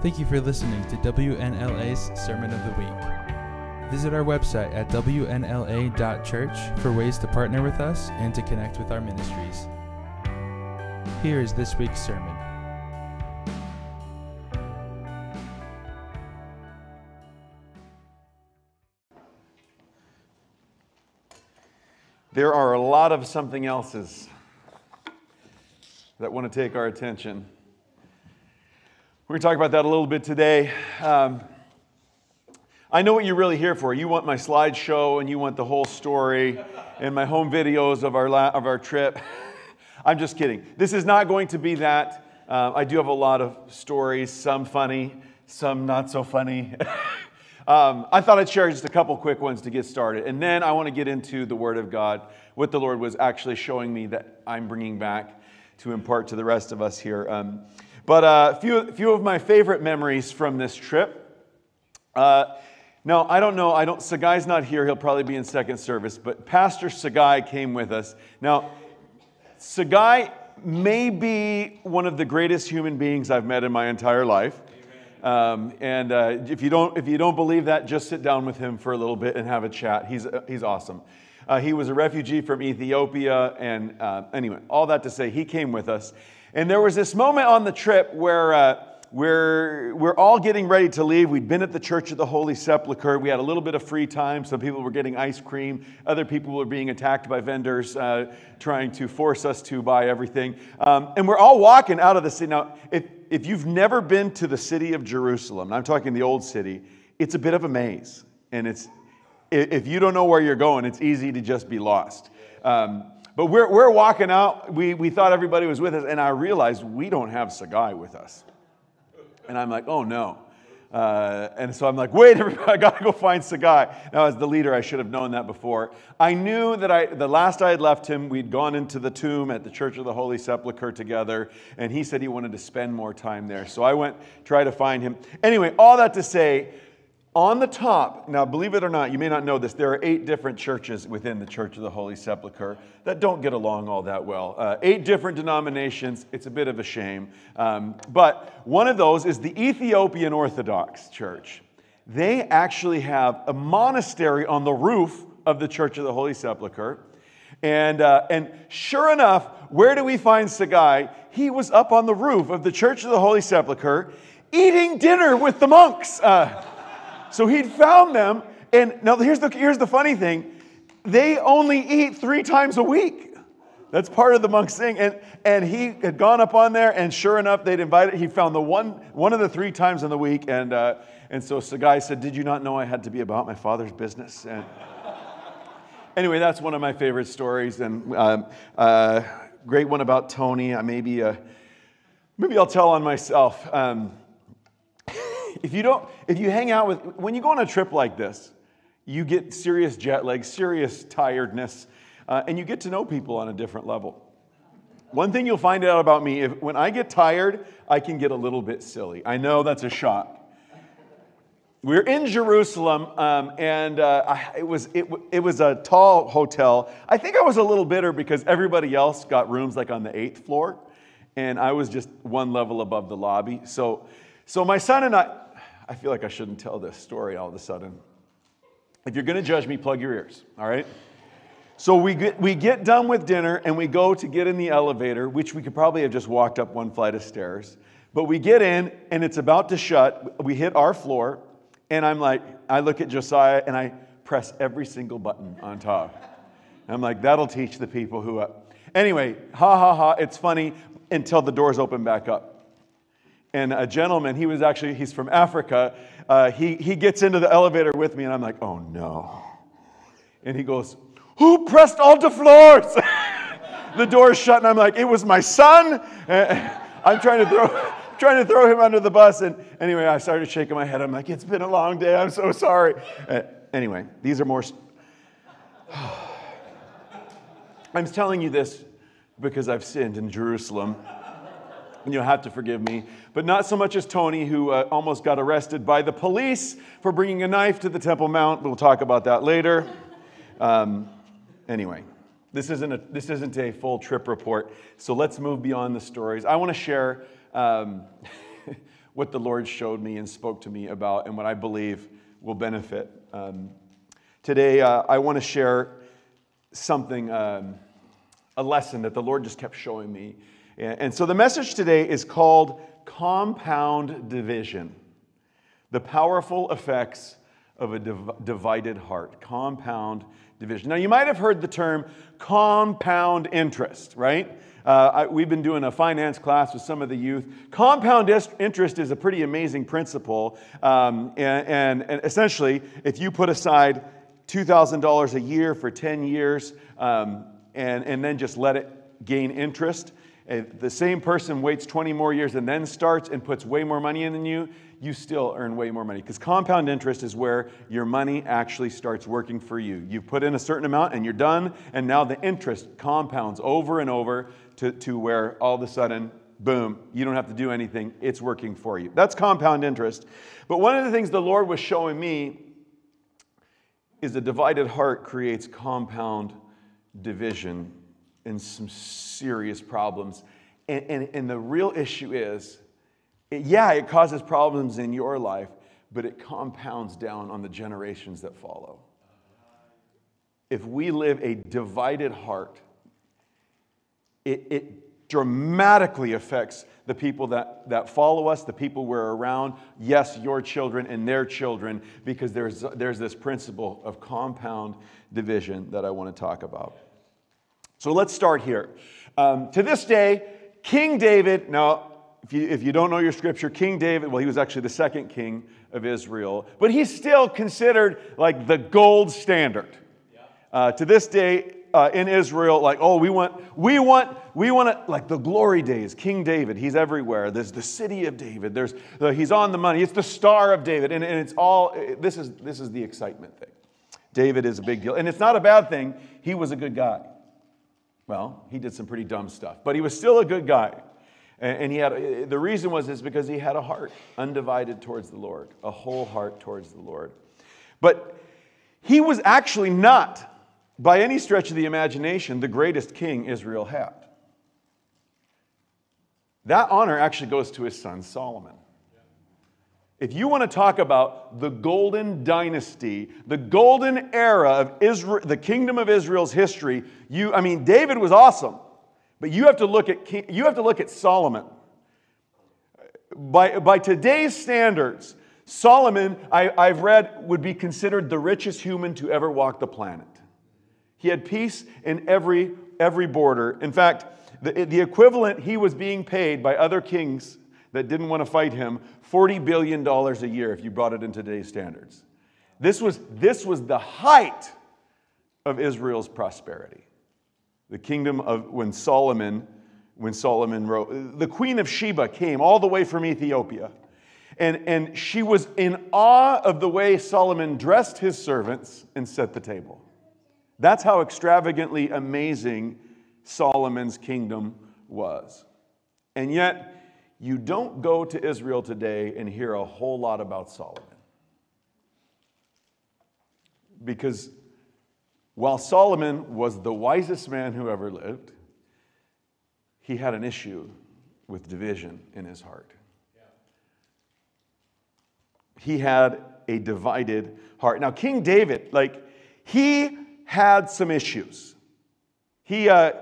Thank you for listening to WNLA's Sermon of the Week. Visit our website at WNLA.church for ways to partner with us and to connect with our ministries. Here is this week's sermon. There are a lot of something else's that want to take our attention. We're going to talk about that a little bit today. Um, I know what you're really here for. You want my slideshow and you want the whole story and my home videos of our, la- of our trip. I'm just kidding. This is not going to be that. Uh, I do have a lot of stories, some funny, some not so funny. um, I thought I'd share just a couple quick ones to get started. And then I want to get into the Word of God, what the Lord was actually showing me that I'm bringing back to impart to the rest of us here. Um, but a uh, few, few of my favorite memories from this trip. Uh, now, I don't know, I don't, Sagai's not here, he'll probably be in second service, but Pastor Sagai came with us. Now, Sagai may be one of the greatest human beings I've met in my entire life. Um, and uh, if, you don't, if you don't believe that, just sit down with him for a little bit and have a chat. He's, uh, he's awesome. Uh, he was a refugee from Ethiopia. And uh, anyway, all that to say, he came with us. And there was this moment on the trip where uh, we're, we're all getting ready to leave. We'd been at the Church of the Holy Sepulchre. We had a little bit of free time. Some people were getting ice cream. Other people were being attacked by vendors uh, trying to force us to buy everything. Um, and we're all walking out of the city. Now, if, if you've never been to the city of Jerusalem, I'm talking the old city, it's a bit of a maze. And it's, if you don't know where you're going, it's easy to just be lost. Um, but we're, we're walking out. We, we thought everybody was with us, and I realized we don't have Sagai with us. And I'm like, oh no. Uh, and so I'm like, wait, I gotta go find Sagai. Now, as the leader, I should have known that before. I knew that I, the last I had left him, we'd gone into the tomb at the Church of the Holy Sepulchre together, and he said he wanted to spend more time there. So I went try to find him. Anyway, all that to say, on the top, now believe it or not, you may not know this, there are eight different churches within the Church of the Holy Sepulchre that don't get along all that well. Uh, eight different denominations, it's a bit of a shame. Um, but one of those is the Ethiopian Orthodox Church. They actually have a monastery on the roof of the Church of the Holy Sepulchre. And, uh, and sure enough, where do we find Sagai? He was up on the roof of the Church of the Holy Sepulchre eating dinner with the monks. Uh, so he'd found them, and now here's the, here's the funny thing they only eat three times a week. That's part of the monk's thing. And, and he had gone up on there, and sure enough, they'd invited, he found the one, one of the three times in the week. And, uh, and so Sagai said, Did you not know I had to be about my father's business? And anyway, that's one of my favorite stories. And um, uh, great one about Tony. I maybe, uh, maybe I'll tell on myself. Um, if you don't, if you hang out with, when you go on a trip like this, you get serious jet lag, serious tiredness, uh, and you get to know people on a different level. One thing you'll find out about me, if, when I get tired, I can get a little bit silly. I know that's a shock. We're in Jerusalem, um, and uh, I, it, was, it, it was a tall hotel. I think I was a little bitter because everybody else got rooms like on the eighth floor, and I was just one level above the lobby. So, so my son and I, I feel like I shouldn't tell this story all of a sudden. If you're going to judge me, plug your ears, all right? So we get, we get done with dinner and we go to get in the elevator, which we could probably have just walked up one flight of stairs. But we get in and it's about to shut. We hit our floor, and I'm like, I look at Josiah and I press every single button on top. And I'm like, that'll teach the people who. Anyway, ha ha ha, it's funny until the doors open back up and a gentleman, he was actually, he's from Africa, uh, he, he gets into the elevator with me, and I'm like, oh no. And he goes, who pressed all the floors? the door's shut, and I'm like, it was my son. I'm trying to throw, trying to throw him under the bus. And anyway, I started shaking my head. I'm like, it's been a long day. I'm so sorry. Uh, anyway, these are more. I'm telling you this because I've sinned in Jerusalem and you'll have to forgive me. But not so much as Tony, who uh, almost got arrested by the police for bringing a knife to the Temple Mount. We'll talk about that later. Um, anyway, this isn't, a, this isn't a full trip report, so let's move beyond the stories. I want to share um, what the Lord showed me and spoke to me about and what I believe will benefit. Um, today, uh, I want to share something, um, a lesson that the Lord just kept showing me. And, so the message today is called Compound Division The Powerful Effects of a div- Divided Heart. Compound division. Now, you might have heard the term compound interest, right? Uh, I, we've been doing a finance class with some of the youth. Compound interest is a pretty amazing principle. Um, and, and, and, essentially, if you put aside $2,000 a year for 10 years um, and, and then just let it gain interest, the same person waits 20 more years and then starts and puts way more money in than you, you still earn way more money. Because compound interest is where your money actually starts working for you. You've put in a certain amount and you're done, and now the interest compounds over and over to, to where all of a sudden, boom, you don't have to do anything, it's working for you. That's compound interest. But one of the things the Lord was showing me is a divided heart creates compound division and some serious problems. And, and, and the real issue is it, yeah, it causes problems in your life, but it compounds down on the generations that follow. If we live a divided heart, it, it dramatically affects the people that, that follow us, the people we're around, yes, your children and their children, because there's, there's this principle of compound division that I want to talk about. So let's start here. Um, to this day, King David, now, if you, if you don't know your scripture, King David, well, he was actually the second king of Israel, but he's still considered like the gold standard. Uh, to this day, uh, in Israel, like, oh, we want, we want, we want to, like the glory days, King David, he's everywhere. There's the city of David. There's, the, he's on the money. It's the star of David, and, and it's all. This is this is the excitement thing. David is a big deal, and it's not a bad thing. He was a good guy. Well, he did some pretty dumb stuff, but he was still a good guy. And he had the reason was is because he had a heart undivided towards the Lord, a whole heart towards the Lord. But he was actually not, by any stretch of the imagination, the greatest king Israel had. That honor actually goes to his son Solomon. If you want to talk about the golden dynasty, the golden era of Israel, the kingdom of Israel's history, you, I mean, David was awesome, but you have to look at, King, you have to look at Solomon. By, by today's standards, Solomon, I, I've read, would be considered the richest human to ever walk the planet. He had peace in every, every border. In fact, the, the equivalent he was being paid by other kings that didn't want to fight him $40 billion a year if you brought it in today's standards. This was, this was the height of Israel's prosperity. The kingdom of when Solomon, when Solomon wrote, the queen of Sheba came all the way from Ethiopia. And, and she was in awe of the way Solomon dressed his servants and set the table. That's how extravagantly amazing Solomon's kingdom was. And yet, you don't go to Israel today and hear a whole lot about Solomon. Because while Solomon was the wisest man who ever lived, he had an issue with division in his heart. He had a divided heart. Now, King David, like, he had some issues. He, uh,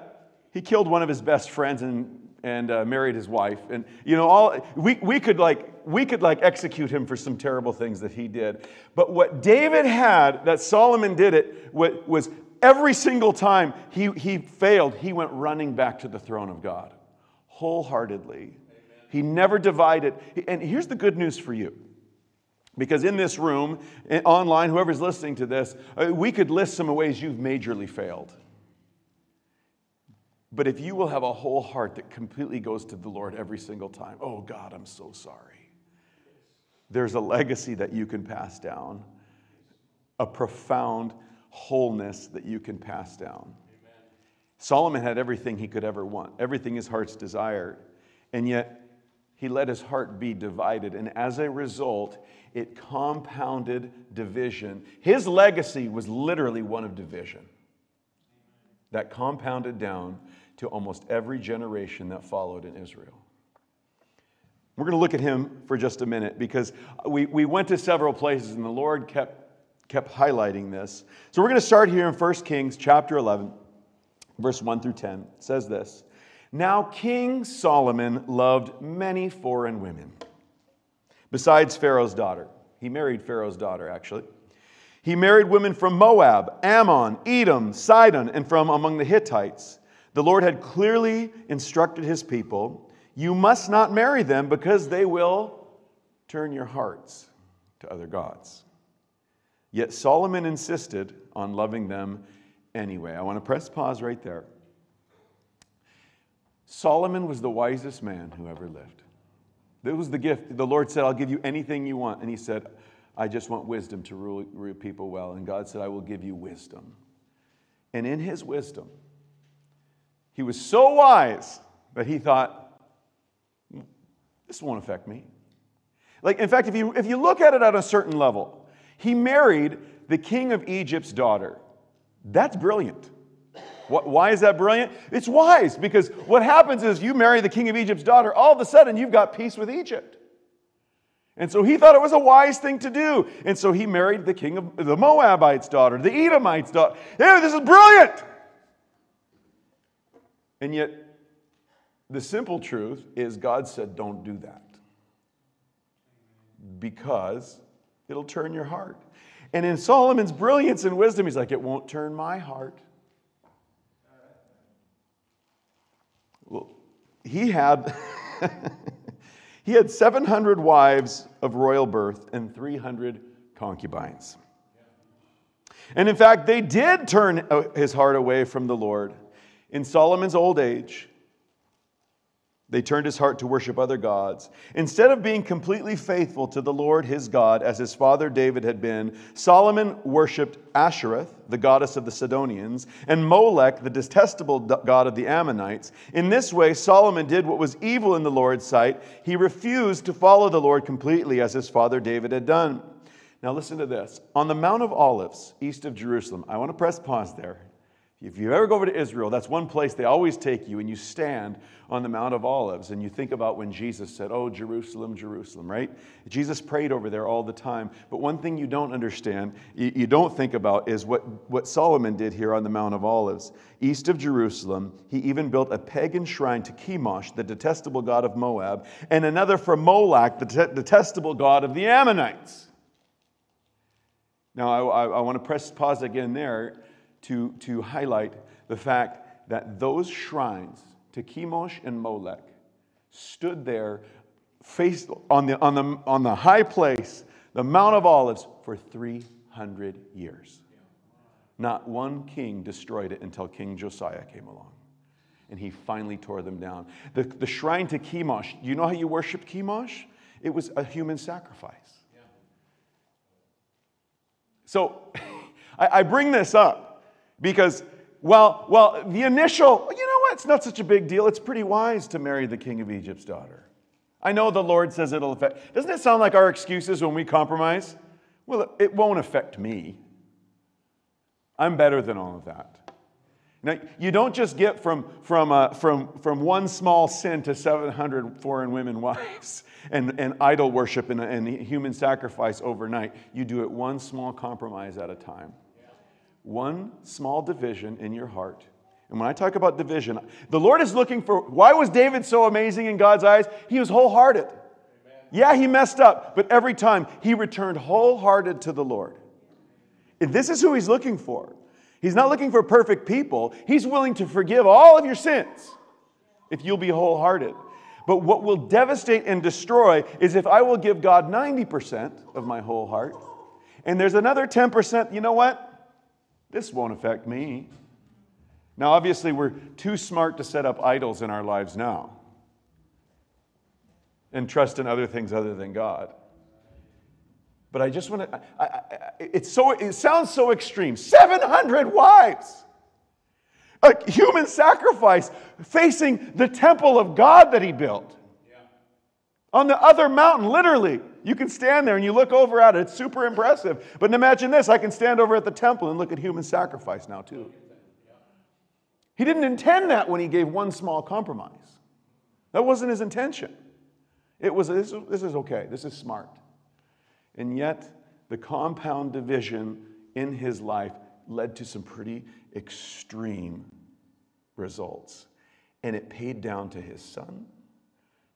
he killed one of his best friends and and uh, married his wife. And, you know, all, we, we, could like, we could like execute him for some terrible things that he did. But what David had, that Solomon did it, was every single time he, he failed, he went running back to the throne of God wholeheartedly. Amen. He never divided. And here's the good news for you. Because in this room, online, whoever's listening to this, uh, we could list some ways you've majorly failed. But if you will have a whole heart that completely goes to the Lord every single time, oh God, I'm so sorry. There's a legacy that you can pass down, a profound wholeness that you can pass down. Amen. Solomon had everything he could ever want, everything his heart's desired, and yet he let his heart be divided. And as a result, it compounded division. His legacy was literally one of division that compounded down to almost every generation that followed in Israel. We're going to look at him for just a minute because we, we went to several places and the Lord kept, kept highlighting this. So we're going to start here in 1 Kings chapter 11, verse 1 through 10. It says this Now King Solomon loved many foreign women, besides Pharaoh's daughter. He married Pharaoh's daughter, actually. He married women from Moab, Ammon, Edom, Sidon, and from among the Hittites. The Lord had clearly instructed his people you must not marry them because they will turn your hearts to other gods. Yet Solomon insisted on loving them anyway. I want to press pause right there. Solomon was the wisest man who ever lived. That was the gift. The Lord said, I'll give you anything you want. And he said, I just want wisdom to rule, rule people well. And God said, I will give you wisdom. And in his wisdom, he was so wise that he thought, this won't affect me. Like, in fact, if you, if you look at it at a certain level, he married the king of Egypt's daughter. That's brilliant. Why is that brilliant? It's wise because what happens is you marry the king of Egypt's daughter, all of a sudden you've got peace with Egypt. And so he thought it was a wise thing to do. And so he married the king of the Moabites' daughter, the Edomites' daughter. Yeah, this is brilliant. And yet, the simple truth is God said, don't do that because it'll turn your heart. And in Solomon's brilliance and wisdom, he's like, it won't turn my heart. Well, he had he had 700 wives of royal birth and 300 concubines. And in fact, they did turn uh, his heart away from the Lord. In Solomon's old age, they turned his heart to worship other gods. Instead of being completely faithful to the Lord his God, as his father David had been, Solomon worshiped Ashtoreth, the goddess of the Sidonians, and Molech, the detestable god of the Ammonites. In this way, Solomon did what was evil in the Lord's sight. He refused to follow the Lord completely, as his father David had done. Now, listen to this. On the Mount of Olives, east of Jerusalem, I want to press pause there. If you ever go over to Israel, that's one place they always take you, and you stand on the Mount of Olives, and you think about when Jesus said, Oh, Jerusalem, Jerusalem, right? Jesus prayed over there all the time. But one thing you don't understand, you, don't think about, is what, what Solomon did here on the Mount of Olives. East of Jerusalem, he even built a pagan shrine to Chemosh, the detestable god of Moab, and another for Molech, the detestable god of the Ammonites. Now, I, I, I want to press pause again there to, to highlight the fact that those shrines to Chemosh and Molech stood there faced on the, on, the, on the high place, the Mount of Olives, for 300 years. Not one king destroyed it until King Josiah came along. And he finally tore them down. The, the shrine to Chemosh, you know how you worship Chemosh? It was a human sacrifice. So I, I bring this up because, well, well, the initial, you know what, it's not such a big deal. It's pretty wise to marry the king of Egypt's daughter. I know the Lord says it'll affect. Doesn't it sound like our excuses when we compromise? Well, it won't affect me. I'm better than all of that. Now, you don't just get from, from, uh, from, from one small sin to 700 foreign women wives and, and idol worship and, and human sacrifice overnight. You do it one small compromise at a time one small division in your heart. And when I talk about division, the Lord is looking for why was David so amazing in God's eyes? He was wholehearted. Amen. Yeah, he messed up, but every time he returned wholehearted to the Lord. And this is who he's looking for. He's not looking for perfect people, he's willing to forgive all of your sins if you'll be wholehearted. But what will devastate and destroy is if I will give God 90% of my whole heart, and there's another 10%, you know what? This won't affect me. Now, obviously, we're too smart to set up idols in our lives now and trust in other things other than God. But I just want to, I, I, it's so, it sounds so extreme. 700 wives. A human sacrifice facing the temple of God that he built. Yeah. On the other mountain, literally. You can stand there and you look over at it. It's super impressive. But imagine this I can stand over at the temple and look at human sacrifice now, too. He didn't intend that when he gave one small compromise. That wasn't his intention. It was, this, this is okay, this is smart. And yet, the compound division in his life led to some pretty extreme results. And it paid down to his son,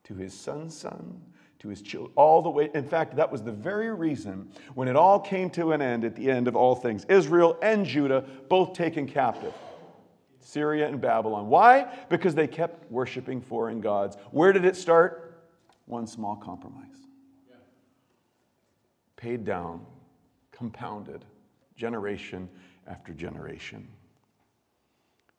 to his son's son, to his children, all the way. In fact, that was the very reason when it all came to an end at the end of all things Israel and Judah both taken captive. Syria and Babylon. Why? Because they kept worshiping foreign gods. Where did it start? One small compromise. Paid down, compounded, generation after generation.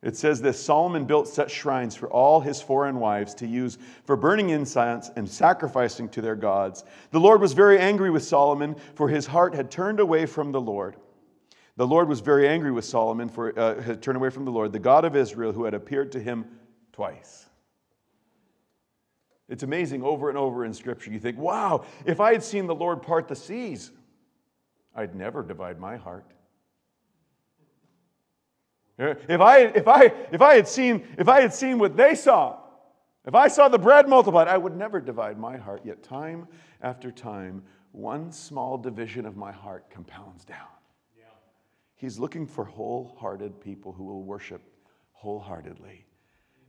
It says this Solomon built such shrines for all his foreign wives to use for burning incense and sacrificing to their gods. The Lord was very angry with Solomon, for his heart had turned away from the Lord. The Lord was very angry with Solomon, for uh, had turned away from the Lord, the God of Israel, who had appeared to him twice. It's amazing over and over in Scripture. You think, wow, if I had seen the Lord part the seas, I'd never divide my heart. If I, if, I, if, I had seen, if I had seen what they saw, if I saw the bread multiplied, I would never divide my heart. Yet, time after time, one small division of my heart compounds down. Yeah. He's looking for wholehearted people who will worship wholeheartedly.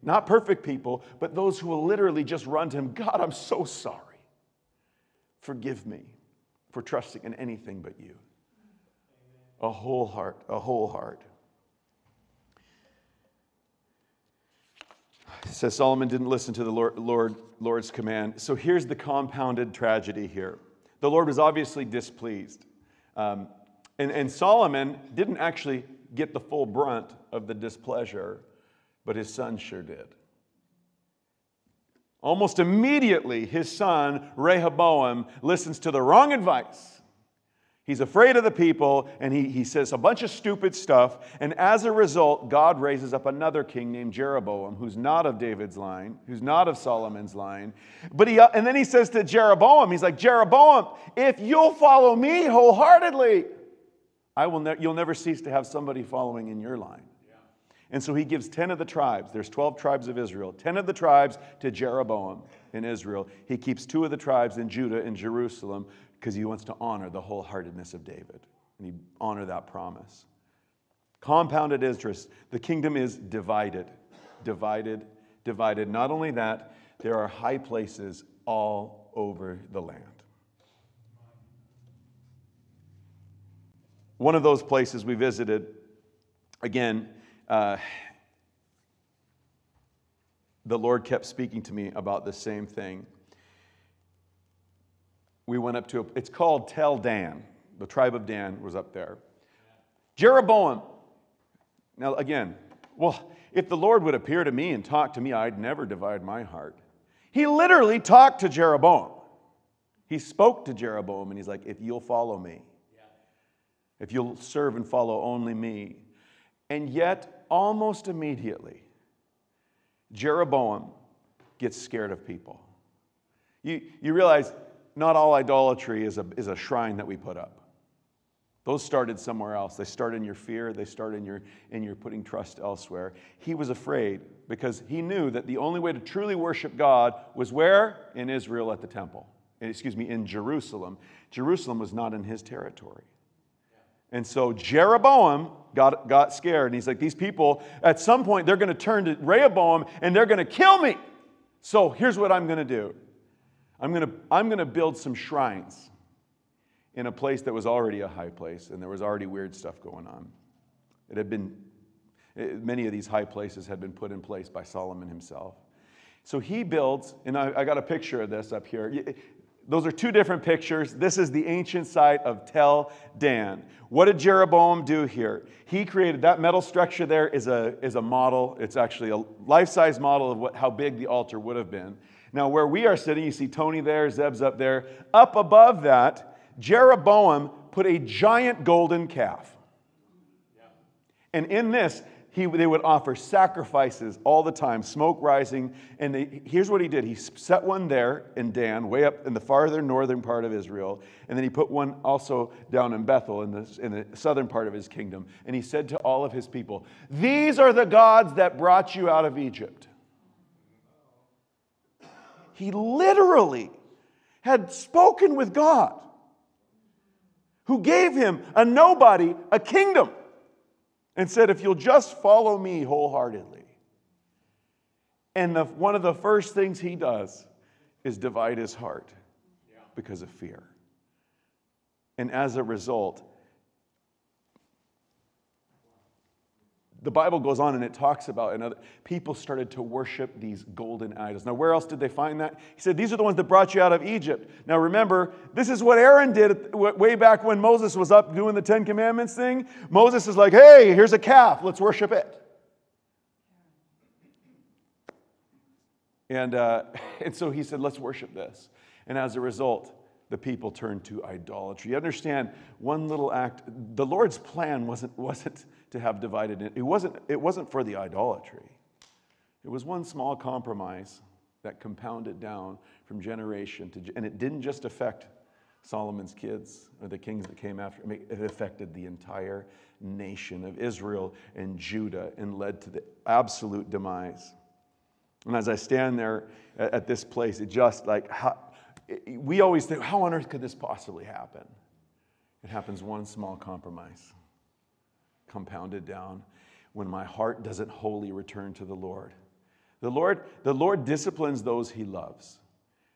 Not perfect people, but those who will literally just run to Him God, I'm so sorry. Forgive me for trusting in anything but you. A whole heart, a whole heart. Says Solomon didn't listen to the Lord, Lord, Lord's command. So here's the compounded tragedy here. The Lord was obviously displeased. Um, and, and Solomon didn't actually get the full brunt of the displeasure, but his son sure did. Almost immediately, his son, Rehoboam, listens to the wrong advice He's afraid of the people and he, he says a bunch of stupid stuff. And as a result, God raises up another king named Jeroboam, who's not of David's line, who's not of Solomon's line. But he, uh, and then he says to Jeroboam, he's like, Jeroboam, if you'll follow me wholeheartedly, I will ne- you'll never cease to have somebody following in your line. And so he gives 10 of the tribes, there's 12 tribes of Israel, 10 of the tribes to Jeroboam in Israel. He keeps two of the tribes in Judah and Jerusalem because he wants to honor the wholeheartedness of David and he honor that promise. Compounded interest. The kingdom is divided, divided, divided. Not only that, there are high places all over the land. One of those places we visited, again, uh, the Lord kept speaking to me about the same thing we went up to, a, it's called Tel Dan. The tribe of Dan was up there. Jeroboam. Now, again, well, if the Lord would appear to me and talk to me, I'd never divide my heart. He literally talked to Jeroboam. He spoke to Jeroboam and he's like, if you'll follow me, if you'll serve and follow only me. And yet, almost immediately, Jeroboam gets scared of people. You, you realize not all idolatry is a, is a shrine that we put up. Those started somewhere else. They start in your fear, they start in your, in your putting trust elsewhere. He was afraid because he knew that the only way to truly worship God was where? In Israel at the temple. Excuse me, in Jerusalem. Jerusalem was not in his territory. And so Jeroboam got, got scared. And he's like, These people, at some point, they're going to turn to Rehoboam and they're going to kill me. So here's what I'm going to do I'm going to I'm going to build some shrines in a place that was already a high place and there was already weird stuff going on. It had been, eh, many of these high places had been put in place by Solomon himself. So he builds, and I, I got a picture of this up here. Those are two different pictures. This is the ancient site of Tel Dan. What did Jeroboam do here? He created that metal structure there is a, is a model. It's actually a life size model of what, how big the altar would have been. Now, where we are sitting, you see Tony there, Zeb's up there. Up above that, Jeroboam put a giant golden calf. And in this, he, they would offer sacrifices all the time, smoke rising. And they, here's what he did he set one there in Dan, way up in the farther northern part of Israel. And then he put one also down in Bethel, in the, in the southern part of his kingdom. And he said to all of his people, These are the gods that brought you out of Egypt. He literally had spoken with God, who gave him, a nobody, a kingdom, and said, If you'll just follow me wholeheartedly. And the, one of the first things he does is divide his heart because of fear. And as a result, the Bible goes on and it talks about and people started to worship these golden idols. Now, where else did they find that? He said, These are the ones that brought you out of Egypt. Now, remember, this is what Aaron did way back when Moses was up doing the Ten Commandments thing. Moses is like, Hey, here's a calf, let's worship it. And, uh, and so he said, Let's worship this. And as a result, the people turned to idolatry. You understand, one little act, the Lord's plan wasn't, wasn't to have divided it. It wasn't, it wasn't for the idolatry. It was one small compromise that compounded down from generation to and it didn't just affect Solomon's kids or the kings that came after. It affected the entire nation of Israel and Judah and led to the absolute demise. And as I stand there at, this place, it just like how, we always think, how on earth could this possibly happen? It happens one small compromise, compounded down when my heart doesn't wholly return to the Lord. The Lord, the Lord disciplines those he loves.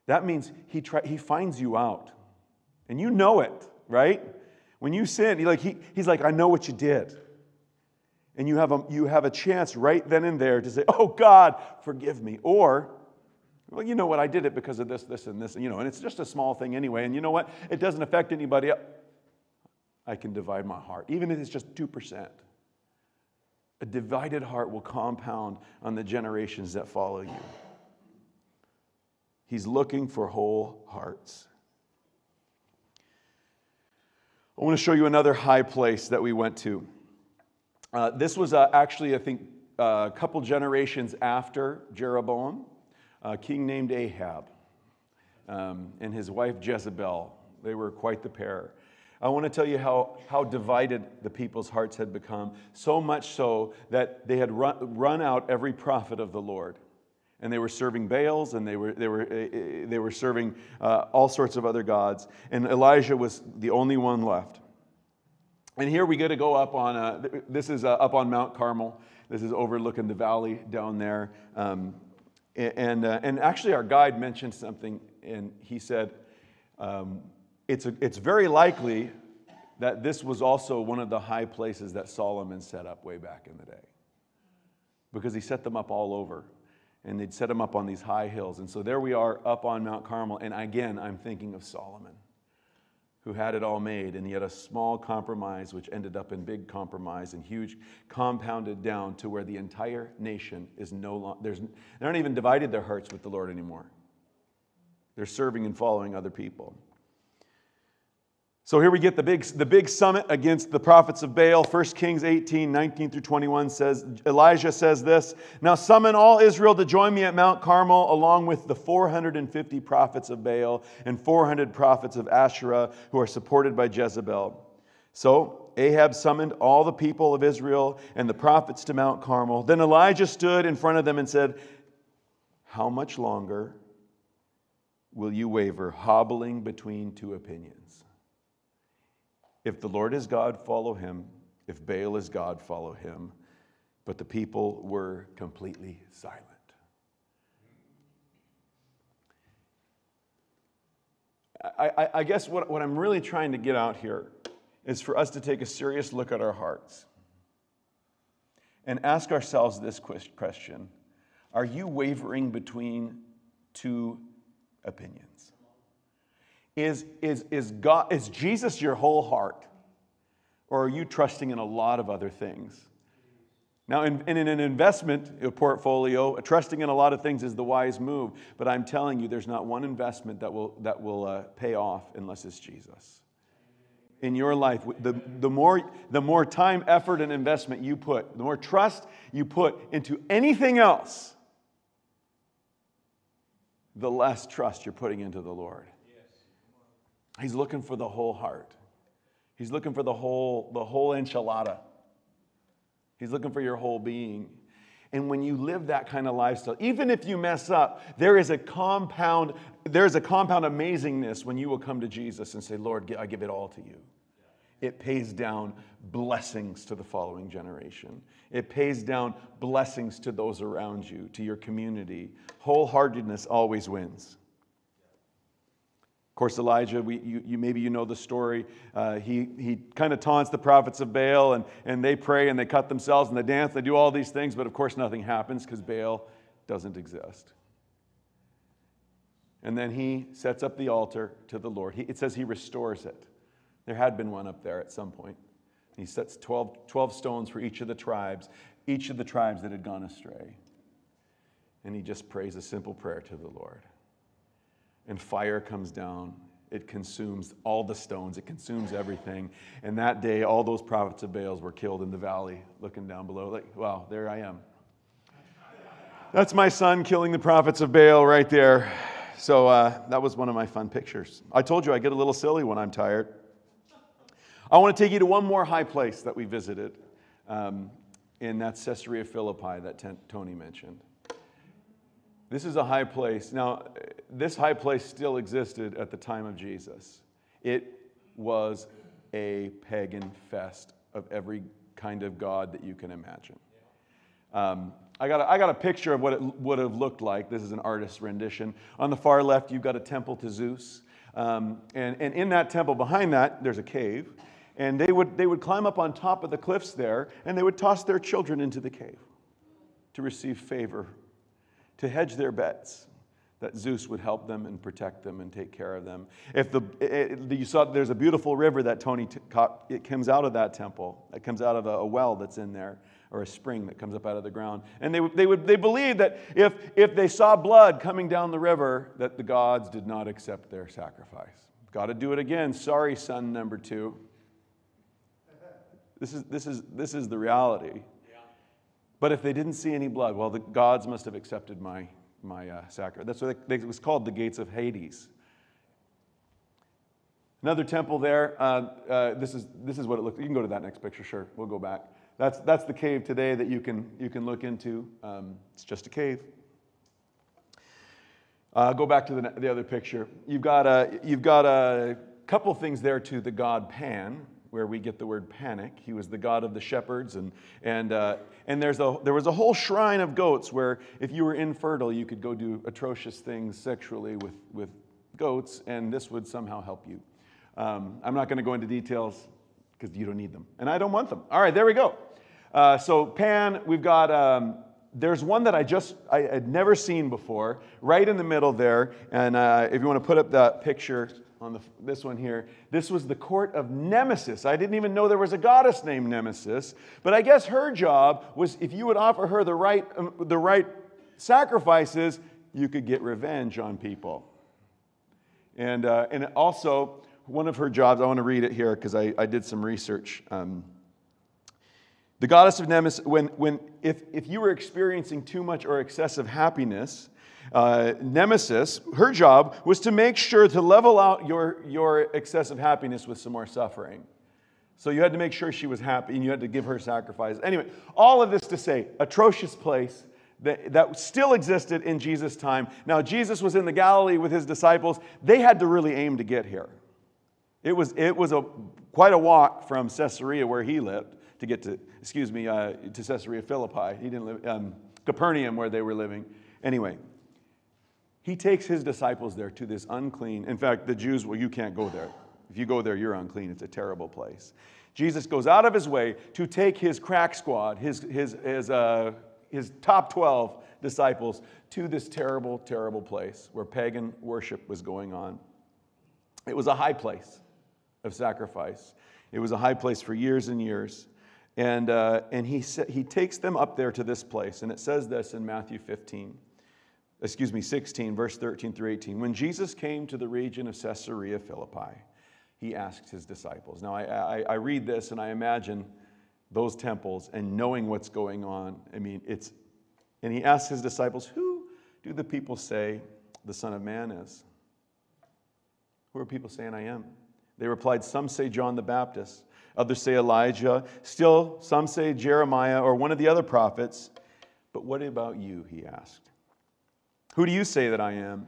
That means he, try, he finds you out. And you know it, right? When you sin, he like, he, he's like, I know what you did. And you have, a, you have a chance right then and there to say, Oh God, forgive me. Or well, you know what? I did it because of this, this, and this. You know, and it's just a small thing anyway. And you know what? It doesn't affect anybody. I can divide my heart, even if it's just 2%. A divided heart will compound on the generations that follow you. He's looking for whole hearts. I want to show you another high place that we went to. Uh, this was uh, actually, I think, uh, a couple generations after Jeroboam a king named Ahab um, and his wife Jezebel. They were quite the pair. I want to tell you how, how divided the people's hearts had become, so much so that they had run, run out every prophet of the Lord. And they were serving Baals and they were, they were, eh, eh, they were serving uh, all sorts of other gods. And Elijah was the only one left. And here we get to go up on, uh, this is uh, up on Mount Carmel. This is overlooking the valley down there. Um, and, uh, and actually, our guide mentioned something, and he said, um, it's, a, it's very likely that this was also one of the high places that Solomon set up way back in the day. Because he set them up all over. And they'd set them up on these high hills. And so there we are up on Mount Carmel. And again, I'm thinking of Solomon who had it all made, and yet a small compromise, which ended up in big compromise and huge, compounded down to where the entire nation is no longer, there's, they aren't even divided their hearts with the Lord anymore. They're serving and following other people. So here we get the big, the big summit against the prophets of Baal. 1 Kings 18, 19 through 21 says, Elijah says this Now summon all Israel to join me at Mount Carmel, along with the 450 prophets of Baal and 400 prophets of Asherah who are supported by Jezebel. So Ahab summoned all the people of Israel and the prophets to Mount Carmel. Then Elijah stood in front of them and said, How much longer will you waver, hobbling between two opinions? If the Lord is God, follow him. If Baal is God, follow him. But the people were completely silent. I, I, I, guess what, what I'm really trying to get out here is for us to take a serious look at our hearts and ask ourselves this question Are you wavering between two opinions? Is, is, is, God, is Jesus your whole heart? Or are you trusting in a lot of other things? Now, in, in, an investment portfolio, trusting in a lot of things is the wise move. But I'm telling you, there's not one investment that will, that will uh, pay off unless it's Jesus. In your life, the, the, more, the more time, effort, and investment you put, the more trust you put into anything else, the less trust you're putting into the Lord. He's looking for the whole heart. He's looking for the whole, the whole enchilada. He's looking for your whole being. And when you live that kind of lifestyle, even if you mess up, there is a compound, there's a compound amazingness when you will come to Jesus and say, Lord, I give it all to you. It pays down blessings to the following generation. It pays down blessings to those around you, to your community. Wholeheartedness always wins. Of course, Elijah, we, you, you, maybe you know the story. Uh, he he kind of taunts the prophets of Baal, and, and they pray and they cut themselves and they dance, they do all these things, but of course, nothing happens because Baal doesn't exist. And then he sets up the altar to the Lord. He, it says he restores it. There had been one up there at some point. He sets 12, 12 stones for each of the tribes, each of the tribes that had gone astray. And he just prays a simple prayer to the Lord and fire comes down. It consumes all the stones, it consumes everything. And that day, all those prophets of Baals were killed in the valley, looking down below, like, wow, there I am. That's my son killing the prophets of Baal right there. So uh, that was one of my fun pictures. I told you I get a little silly when I'm tired. I want to take you to one more high place that we visited, um, and that's Caesarea Philippi that Tony mentioned. This is a high place. Now, this high place still existed at the time of Jesus. It was a pagan fest of every kind of God that you can imagine. Um, I, got a, I got a picture of what it would have looked like. This is an artist's rendition. On the far left, you've got a temple to Zeus. Um, and, and in that temple, behind that, there's a cave. And they would, they would climb up on top of the cliffs there, and they would toss their children into the cave to receive favor to hedge their bets that Zeus would help them and protect them and take care of them. If the it, you saw there's a beautiful river that Tony t- caught, it comes out of that temple. It comes out of a, a, well that's in there or a spring that comes up out of the ground. And they, they would they believed that if if they saw blood coming down the river that the gods did not accept their sacrifice. Got to do it again. Sorry, son number 2. This is this is this is the reality. But if they didn't see any blood, well, the gods must have accepted my, my uh, sacrifice. That's what they, it was called the gates of Hades. Another temple there. Uh, uh, this, is, this is what it looks You can go to that next picture, sure. We'll go back. That's, that's the cave today that you can, you can look into. Um, it's just a cave. Uh, go back to the, the other picture. You've got, a, you've got a couple things there to the god Pan where we get the word panic. He was the god of the shepherds. And, and, uh, and there's a, there was a whole shrine of goats where if you were infertile, you could go do atrocious things sexually with, with goats, and this would somehow help you. Um, I'm not going to go into details because you don't need them, and I don't want them. All right, there we go. Uh, so, Pan, we've got. Um, there's one that I just I had never seen before, right in the middle there. And uh, if you want to put up that picture, on the, this one here. This was the court of Nemesis. I didn't even know there was a goddess named Nemesis, but I guess her job was if you would offer her the right, um, the right sacrifices, you could get revenge on people. And, uh, and also, one of her jobs, I want to read it here because I, I did some research. Um, the goddess of Nemesis, when, when, if, if you were experiencing too much or excessive happiness, uh, Nemesis, her job was to make sure to level out your, your excessive happiness with some more suffering. So you had to make sure she was happy and you had to give her sacrifice. Anyway, all of this to say, atrocious place that, that still existed in Jesus' time. Now, Jesus was in the Galilee with his disciples. They had to really aim to get here. It was, it was a, quite a walk from Caesarea, where he lived, to get to, excuse me, uh, to Caesarea Philippi. He didn't live, um, Capernaum, where they were living. Anyway, he takes his disciples there to this unclean. In fact, the Jews, well, you can't go there. If you go there, you're unclean. It's a terrible place. Jesus goes out of his way to take his crack squad, his, his, his, uh, his top 12 disciples, to this terrible, terrible place where pagan worship was going on. It was a high place of sacrifice. It was a high place for years and years. And, uh, and he, he takes them up there to this place. And it says this in Matthew 15 excuse me, 16, verse 13 through 18. When Jesus came to the region of Caesarea Philippi, he asked his disciples. Now, I, I, I, read this and I imagine those temples and knowing what's going on. I mean, it's, and he asked his disciples, Who do the people say the Son of Man is? Who are people saying I am? They replied, Some say John the Baptist, others say Elijah, still some say Jeremiah or one of the other prophets. But what about you? He asked. Who do you say that I am?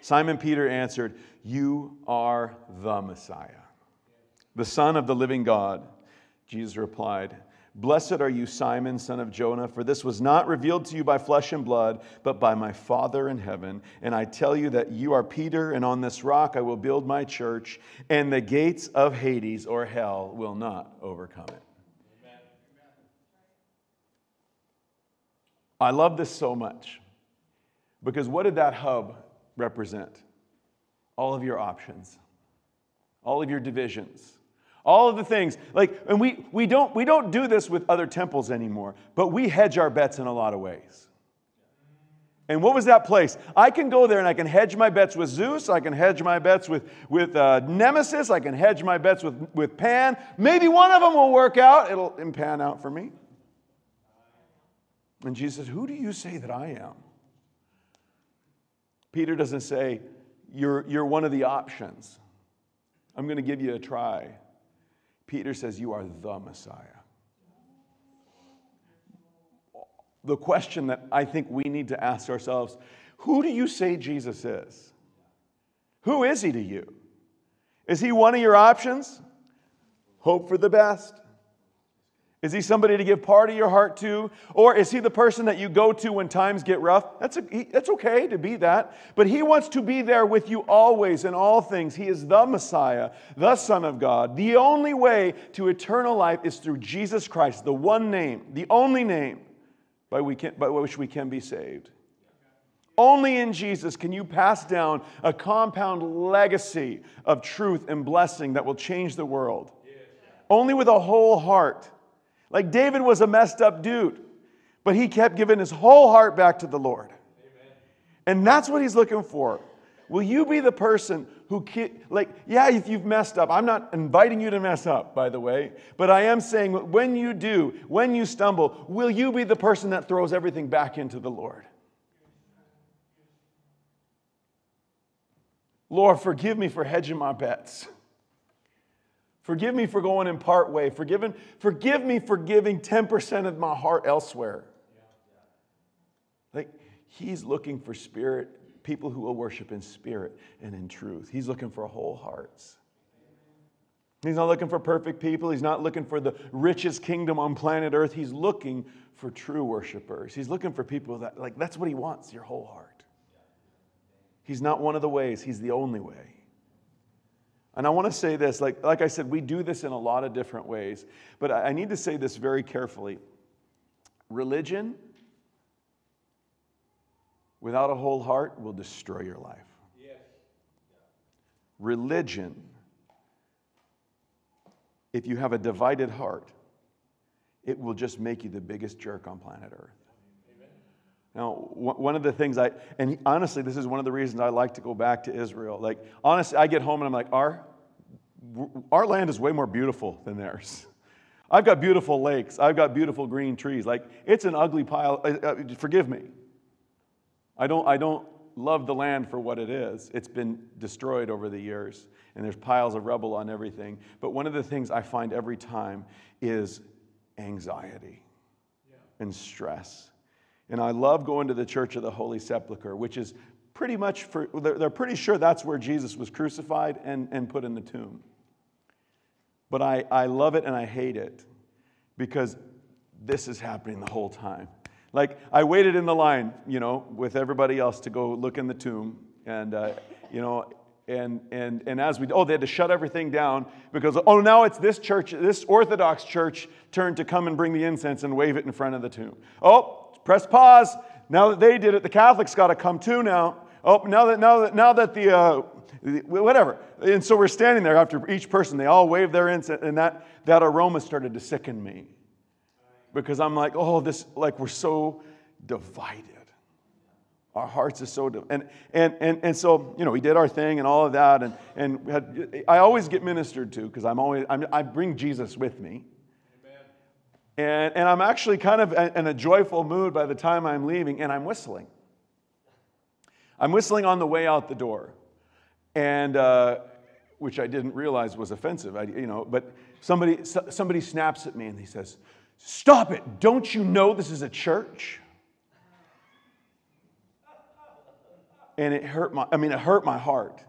Simon Peter answered, You are the Messiah, the Son of the living God. Jesus replied, Blessed are you, Simon, son of Jonah, for this was not revealed to you by flesh and blood, but by my Father in heaven. And I tell you that you are Peter, and on this rock I will build my church, and the gates of Hades or hell will not overcome it. Amen. I love this so much because what did that hub represent? All of your options, all of your divisions. All of the things. Like and we, we don't we don't do this with other temples anymore but we hedge our bets in a lot of ways. And what was that place? I can go there and i can hedge my bets with zeus i can hedge my bets with with uh, nemesis i can hedge my bets with with pan. Maybe one of them will work out. It'll pan out for me. And jesus who do you say that i am peter doesn't say you're, you're one of the options i'm going to give you a try Peter says, You are the Messiah. The question that I think we need to ask ourselves who do you say Jesus is? Who is he to you? Is he one of your options? Hope for the best. Is he somebody to give part of your heart to? Or is he the person that you go to when times get rough? That's, a, he, that's okay to be that. But he wants to be there with you always in all things. He is the Messiah, the Son of God. The only way to eternal life is through Jesus Christ, the one name, the only name by, we can, by which we can be saved. Only in Jesus can you pass down a compound legacy of truth and blessing that will change the world. Only with a whole heart. Like David was a messed up dude, but he kept giving his whole heart back to the Lord. Amen. And that's what he's looking for. Will you be the person who, like, yeah, if you've messed up, I'm not inviting you to mess up, by the way, but I am saying when you do, when you stumble, will you be the person that throws everything back into the Lord? Lord, forgive me for hedging my bets. Forgive me for going in part way. Forgive, forgive me for giving 10% of my heart elsewhere. Like, he's looking for spirit, people who will worship in spirit and in truth. He's looking for whole hearts. He's not looking for perfect people. He's not looking for the richest kingdom on planet Earth. He's looking for true worshipers. He's looking for people that, like, that's what he wants, your whole heart. He's not one of the ways, he's the only way. And I want to say this, like, like I said, we do this in a lot of different ways, but I, I need to say this very carefully. Religion without a whole heart will destroy your life. Yes. Religion, if you have a divided heart, it will just make you the biggest jerk on planet Earth. Now, one of the things I, and honestly, this is one of the reasons I like to go back to Israel. Like, honestly, I get home and I'm like, our, our land is way more beautiful than theirs. I've got beautiful lakes. I've got beautiful green trees. Like, it's an ugly pile. Uh, uh, forgive me. I don't, I don't love the land for what it is. It's been destroyed over the years, and there's piles of rubble on everything. But one of the things I find every time is anxiety yeah. and stress and I love going to the Church of the Holy Sepulchre, which is pretty much for, they're pretty sure that's where Jesus was crucified and, and put in the tomb. But I, I love it and I hate it because this is happening the whole time. Like, I waited in the line, you know, with everybody else to go look in the tomb. And, uh, you know, and, and, and as we, oh, they had to shut everything down because, oh, now it's this church, this Orthodox church turn to come and bring the incense and wave it in front of the tomb. Oh, press pause. Now that they did it, the Catholics got to come too now. Oh, now that, now that, now that the, uh, whatever. And so we're standing there after each person, they all wave their incense, and that, that aroma started to sicken me. Because I'm like, oh, this, like we're so divided. Our hearts are so, divided. and, and, and, and so, you know, we did our thing and all of that. And, and had, I always get ministered to because I'm always, I'm, I bring Jesus with me. And, and I'm actually kind of in a joyful mood by the time I'm leaving, and I'm whistling. I'm whistling on the way out the door, and uh, which I didn't realize was offensive. I, you know, but somebody, somebody snaps at me and he says, Stop it! Don't you know this is a church? And it hurt my, I mean, it hurt my heart.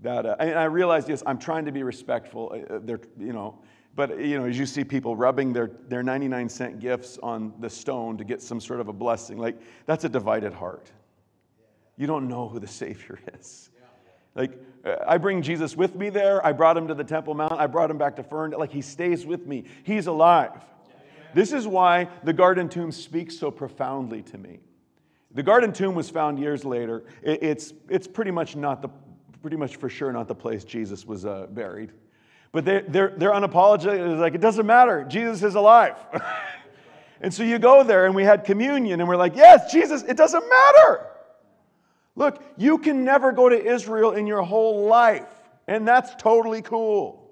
That, uh, and I realized, yes, I'm trying to be respectful. Uh, uh they're, you know, but you know, as you see people rubbing their, their 99 cent gifts on the stone to get some sort of a blessing, like that's a divided heart. You don't know who the Savior is. Like, I bring Jesus with me there. I brought him to the Temple Mount. I brought him back to Fern. Like, he stays with me. He's alive. This is why the garden tomb speaks so profoundly to me. The garden tomb was found years later. It's, it's pretty much not the, pretty much for sure not the place Jesus was uh, buried. But they're, they're, they're unapologetic. It's like, it doesn't matter. Jesus is alive. and so you go there, and we had communion, and we're like, yes, Jesus, it doesn't matter. Look, you can never go to Israel in your whole life, and that's totally cool.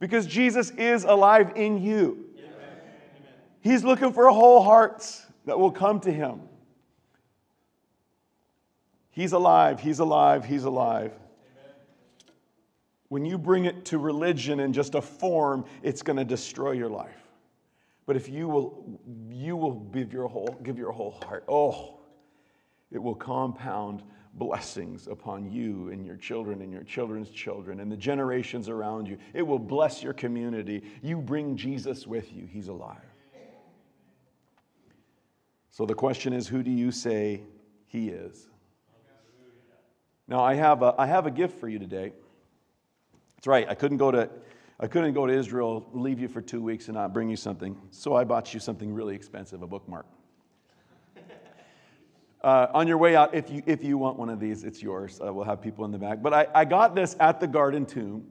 Because Jesus is alive in you. He's looking for whole hearts that will come to him. He's alive, he's alive, he's alive. When you bring it to religion in just a form, it's going to destroy your life. But if you will, you will give your whole, give your whole heart. Oh, it will compound blessings upon you and your children and your children's children and the generations around you. It will bless your community. You bring Jesus with you, He's alive. So the question is who do you say He is? Now, I have a, I have a gift for you today. That's right, I couldn't go to. I couldn't go to Israel, leave you for two weeks, and not bring you something. So I bought you something really expensive a bookmark. Uh, on your way out, if you, if you want one of these, it's yours. Uh, we'll have people in the back. But I, I got this at the garden tomb,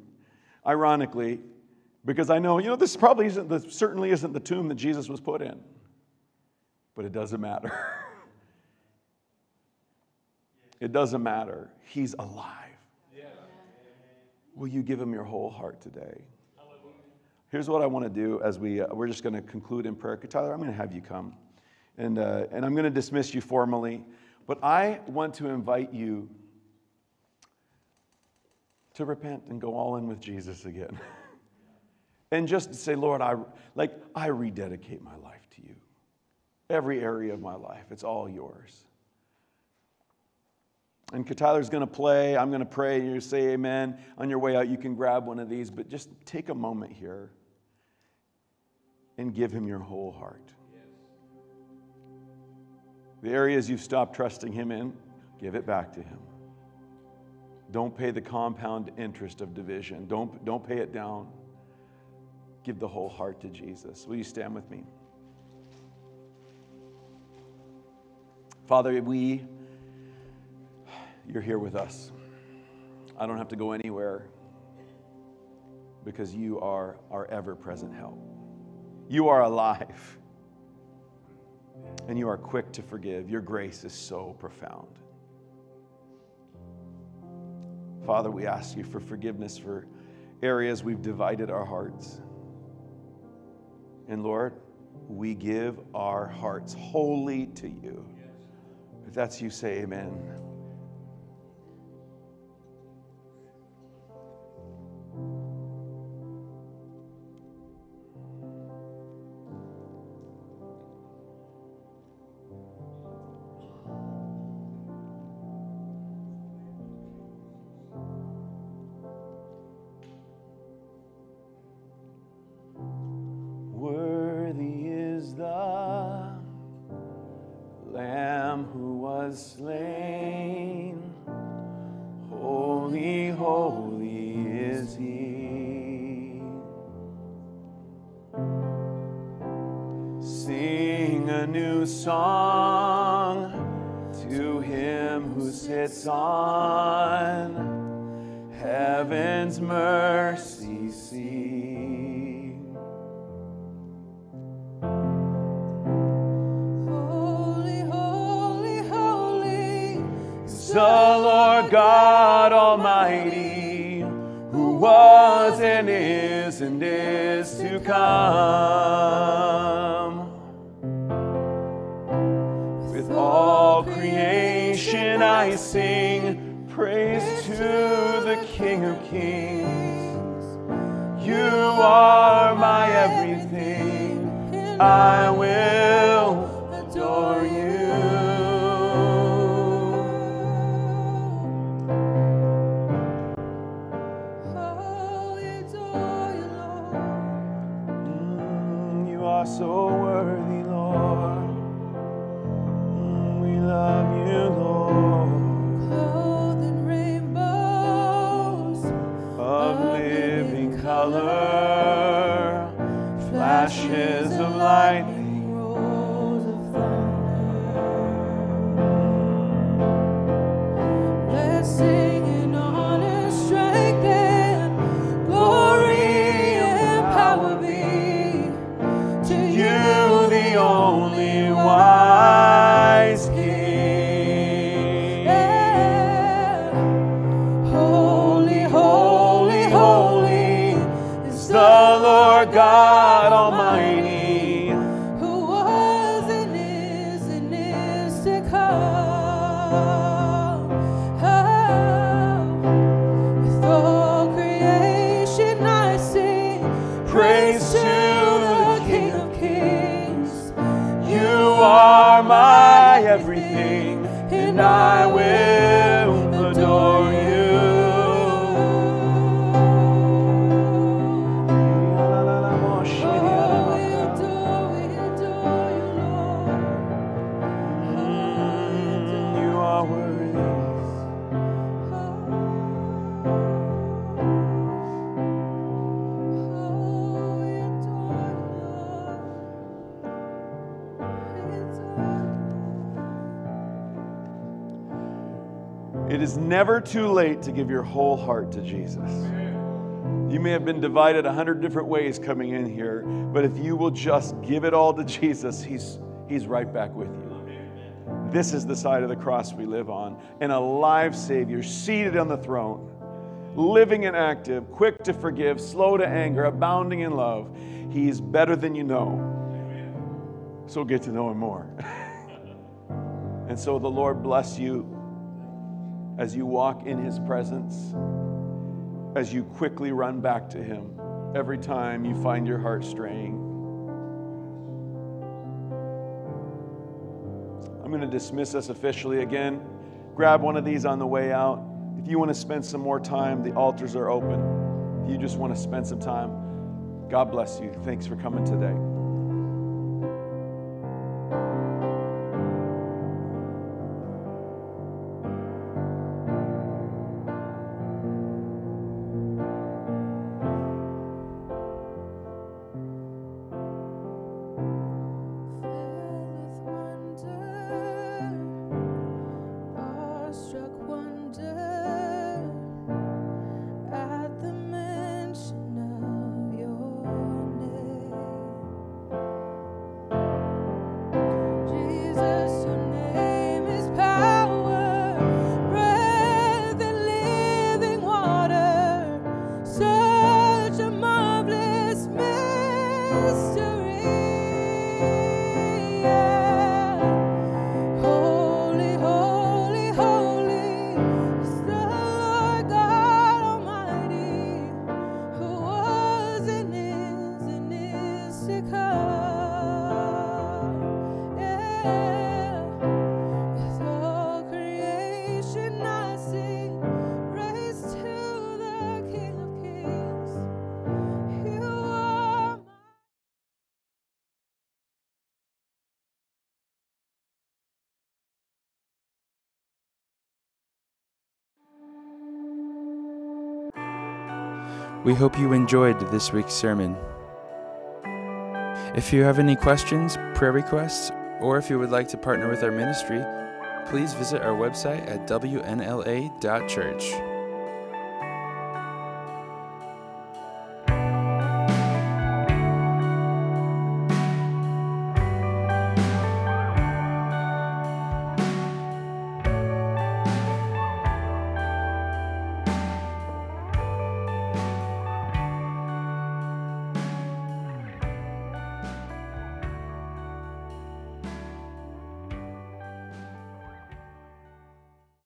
ironically, because I know, you know, this probably isn't, the, certainly isn't the tomb that Jesus was put in. But it doesn't matter. it doesn't matter. He's alive. Will you give him your whole heart today? Here's what I want to do as we, uh, we're just going to conclude in prayer. Tyler, I'm going to have you come and, uh, and I'm going to dismiss you formally, but I want to invite you to repent and go all in with Jesus again. and just say, Lord, I, like, I rededicate my life to you. Every area of my life, it's all yours. And Tyler's going to play. I'm going to pray. and You say amen. On your way out, you can grab one of these, but just take a moment here and give him your whole heart. The areas you've stopped trusting Him in, give it back to Him. Don't pay the compound interest of division. Don't, don't pay it down. Give the whole heart to Jesus. Will you stand with me? Father, we, you're here with us. I don't have to go anywhere because you are our ever present help. You are alive and you are quick to forgive. Your grace is so profound. Father, we ask you for forgiveness for areas we've divided our hearts. And Lord, we give our hearts wholly to you. If that's you, say amen. sing a new song to him who sits on heaven's mercy seat. the Lord God Almighty, who was and is and is to come. I sing praise to the King of Kings. You are my everything. I will. Too late to give your whole heart to Jesus. You may have been divided a hundred different ways coming in here, but if you will just give it all to Jesus, He's, he's right back with you. This is the side of the cross we live on, and a live Savior seated on the throne, living and active, quick to forgive, slow to anger, abounding in love. He's better than you know. So get to know Him more. and so the Lord bless you as you walk in His presence, as you quickly run back to Him every time you find your heart straying. I'm going to dismiss us officially again. Grab one of these on the way out. If you want to spend some more time, the altars are open. If you just want to spend some time, God bless you. Thanks for coming today. Mystery. We hope you enjoyed this week's sermon. If you have any questions, prayer requests, or if you would like to partner with our ministry, please visit our website at wnla.church.